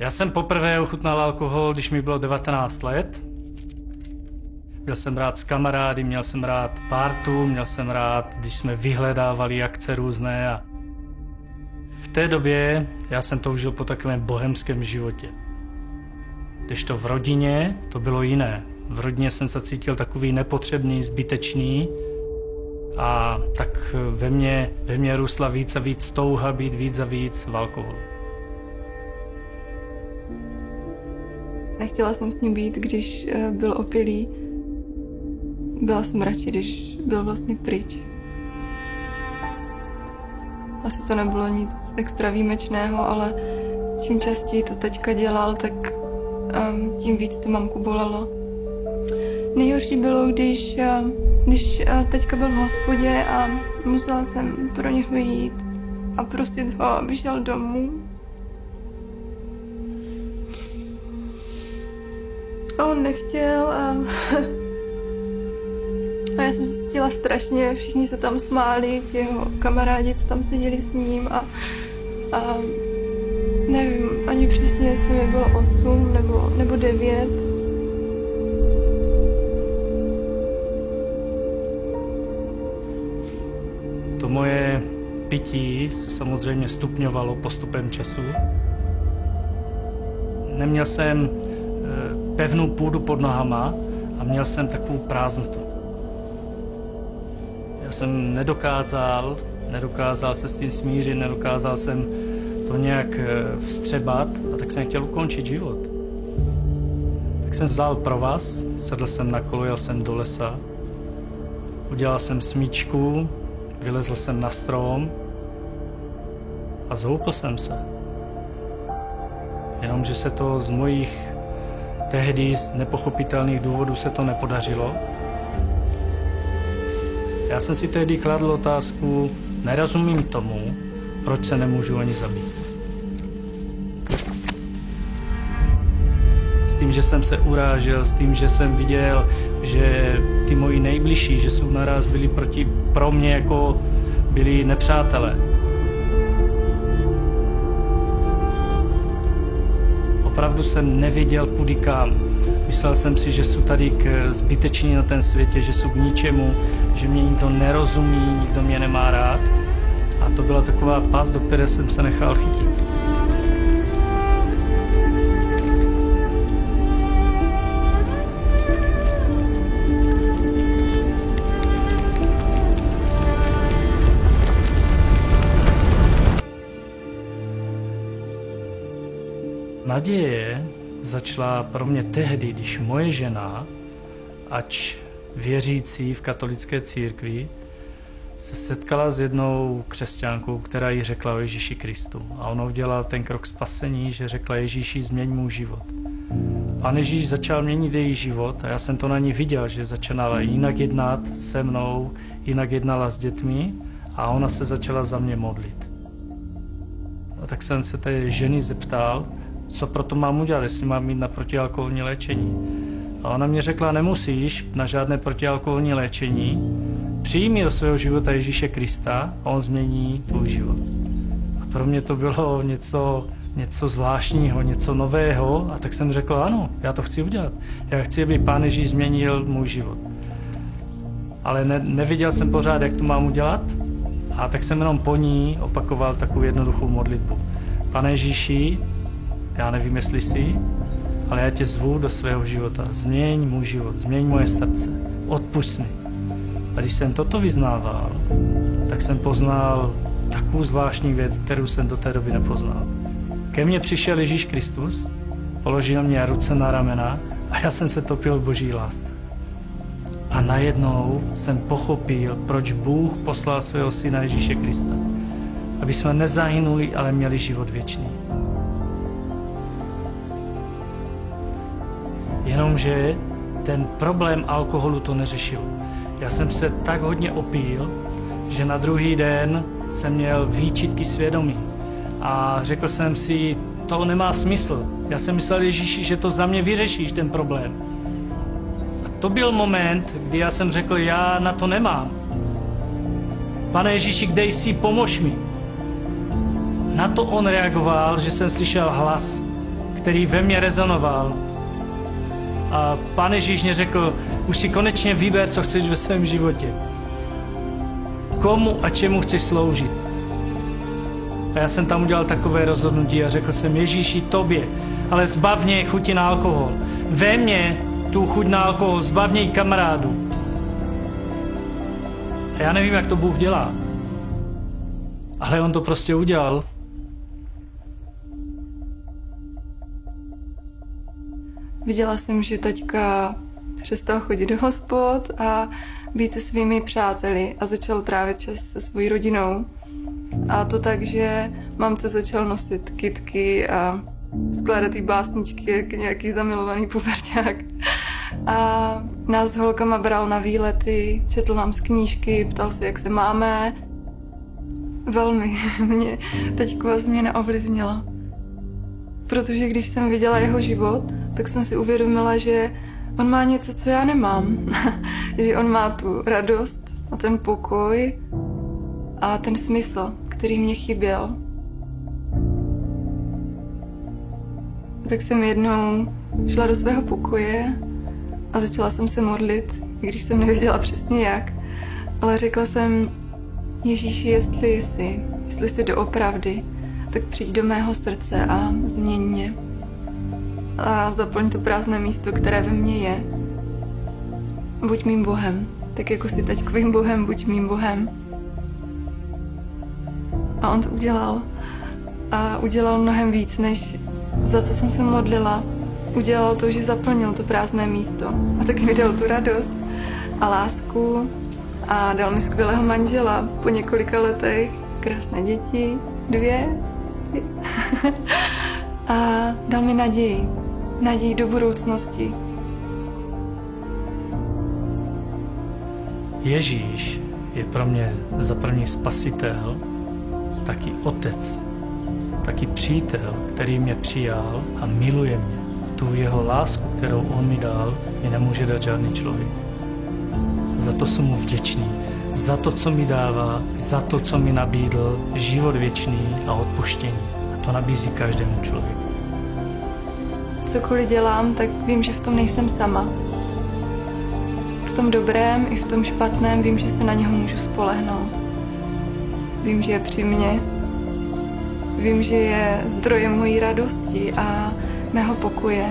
Já jsem poprvé ochutnal alkohol, když mi bylo 19 let. Měl jsem rád s kamarády, měl jsem rád pártu, měl jsem rád, když jsme vyhledávali akce různé a v té době já jsem toužil po takovém bohemském životě. Když to v rodině, to bylo jiné. V rodině jsem se cítil takový nepotřebný, zbytečný a tak ve mně, ve mně růstla víc a víc touha být víc a víc v alkoholu. Nechtěla jsem s ním být, když eh, byl opilý. Byla jsem radši, když byl vlastně pryč. Asi to nebylo nic extra výjimečného, ale čím častěji to teďka dělal, tak um, tím víc to mamku bolelo. Nejhorší bylo, když, uh, když uh, teďka byl v hospodě a musela jsem pro něho jít a prosit ho, aby šel domů. A on nechtěl a A já jsem se cítila strašně, všichni se tam smáli, ti jeho kamarádi, co tam seděli s ním a, a nevím ani přesně, jestli mi bylo 8 nebo, nebo 9. To moje pití se samozřejmě stupňovalo postupem času. Neměl jsem pevnou půdu pod nohama a měl jsem takovou prázdnotu. Já jsem nedokázal, nedokázal se s tím smířit, nedokázal jsem to nějak eh, vstřebat a tak jsem chtěl ukončit život. Tak jsem vzal pro vás, sedl jsem na kolo, jel jsem do lesa, udělal jsem smíčku, vylezl jsem na strom a zhoupl jsem se. Jenomže se to z mojich tehdy z nepochopitelných důvodů se to nepodařilo. Já jsem si tehdy kladl otázku, nerozumím tomu, proč se nemůžu ani zabít. S tím, že jsem se urážel, s tím, že jsem viděl, že ty moji nejbližší, že jsou naraz byli proti, pro mě jako byli nepřátelé. Opravdu jsem nevěděl kudy kam. Myslel jsem si, že jsou tady k zbyteční na ten světě, že jsou k ničemu, že mě nikdo nerozumí, nikdo mě nemá rád. A to byla taková pás, do které jsem se nechal chytit. Naděje začala pro mě tehdy, když moje žena, ač věřící v katolické církvi, se setkala s jednou křesťankou, která jí řekla o Ježíši Kristu. A ona udělala ten krok spasení, že řekla Ježíši, změň můj život. Pán Ježíš začal měnit její život a já jsem to na ní viděl, že začínala jinak jednat se mnou, jinak jednala s dětmi a ona se začala za mě modlit. A tak jsem se té ženy zeptal, co pro to mám udělat, jestli mám mít na protialkoholní léčení. A ona mě řekla, nemusíš na žádné protialkoholní léčení, přijmi do svého života Ježíše Krista a on změní tvůj život. A pro mě to bylo něco, něco zvláštního, něco nového a tak jsem řekl, ano, já to chci udělat. Já chci, aby Pán Ježíš změnil můj život. Ale ne, neviděl jsem pořád, jak to mám udělat a tak jsem jenom po ní opakoval takovou jednoduchou modlitbu. Pane Ježíši, já nevím, jestli jsi, ale já tě zvu do svého života. Změň můj život, změň moje srdce, odpust mi. A když jsem toto vyznával, tak jsem poznal takovou zvláštní věc, kterou jsem do té doby nepoznal. Ke mně přišel Ježíš Kristus, položil mě ruce na ramena a já jsem se topil v boží lásce. A najednou jsem pochopil, proč Bůh poslal svého syna Ježíše Krista. Aby jsme nezahynuli, ale měli život věčný. Jenomže ten problém alkoholu to neřešil. Já jsem se tak hodně opíl, že na druhý den jsem měl výčitky svědomí. A řekl jsem si, to nemá smysl. Já jsem myslel, Ježíši, že to za mě vyřešíš, ten problém. A to byl moment, kdy já jsem řekl, já na to nemám. Pane Ježíši, kde jsi, pomož mi. Na to on reagoval, že jsem slyšel hlas, který ve mně rezonoval. A Pán Ježíš mě řekl, už si konečně vyber, co chceš ve svém životě. Komu a čemu chceš sloužit. A já jsem tam udělal takové rozhodnutí a řekl jsem Ježíši tobě, ale zbav mě chuti na alkohol. Ve mně tu chuť na alkohol, zbav mě kamarádu. A já nevím, jak to Bůh dělá. Ale on to prostě udělal. Viděla jsem, že taťka přestal chodit do hospod a být se svými přáteli a začal trávit čas se svojí rodinou. A to tak, že mamce začal nosit kitky a skládat jí básničky jak nějaký zamilovaný puberťák. A nás s holkama bral na výlety, četl nám z knížky, ptal se, jak se máme. Velmi mě teďkova změna ovlivnila. Protože když jsem viděla jeho život, tak jsem si uvědomila, že on má něco, co já nemám. že on má tu radost a ten pokoj a ten smysl, který mě chyběl. Tak jsem jednou šla do svého pokoje a začala jsem se modlit, i když jsem nevěděla přesně jak. Ale řekla jsem, Ježíši, jestli jsi, jestli jsi doopravdy, tak přijď do mého srdce a změň mě. A zaplň to prázdné místo, které ve mně je. Buď mým Bohem, tak jako jsi taťkovým Bohem, buď mým Bohem. A on to udělal. A udělal mnohem víc, než za co jsem se modlila. Udělal to, že zaplnil to prázdné místo. A taky mi dal tu radost a lásku a dal mi skvělého manžela po několika letech, krásné děti, dvě. a dal mi naději, naději do budoucnosti. Ježíš je pro mě za první spasitel, taky otec, taky přítel, který mě přijal a miluje mě. Tu jeho lásku, kterou on mi dal, mě nemůže dát žádný člověk. Za to jsem mu vděčný. Za to, co mi dává, za to, co mi nabídl, život věčný a odpuštění. A to nabízí každému člověku. Cokoliv dělám, tak vím, že v tom nejsem sama. V tom dobrém i v tom špatném vím, že se na něho můžu spolehnout. Vím, že je při mně. Vím, že je zdrojem mojí radosti a mého pokoje.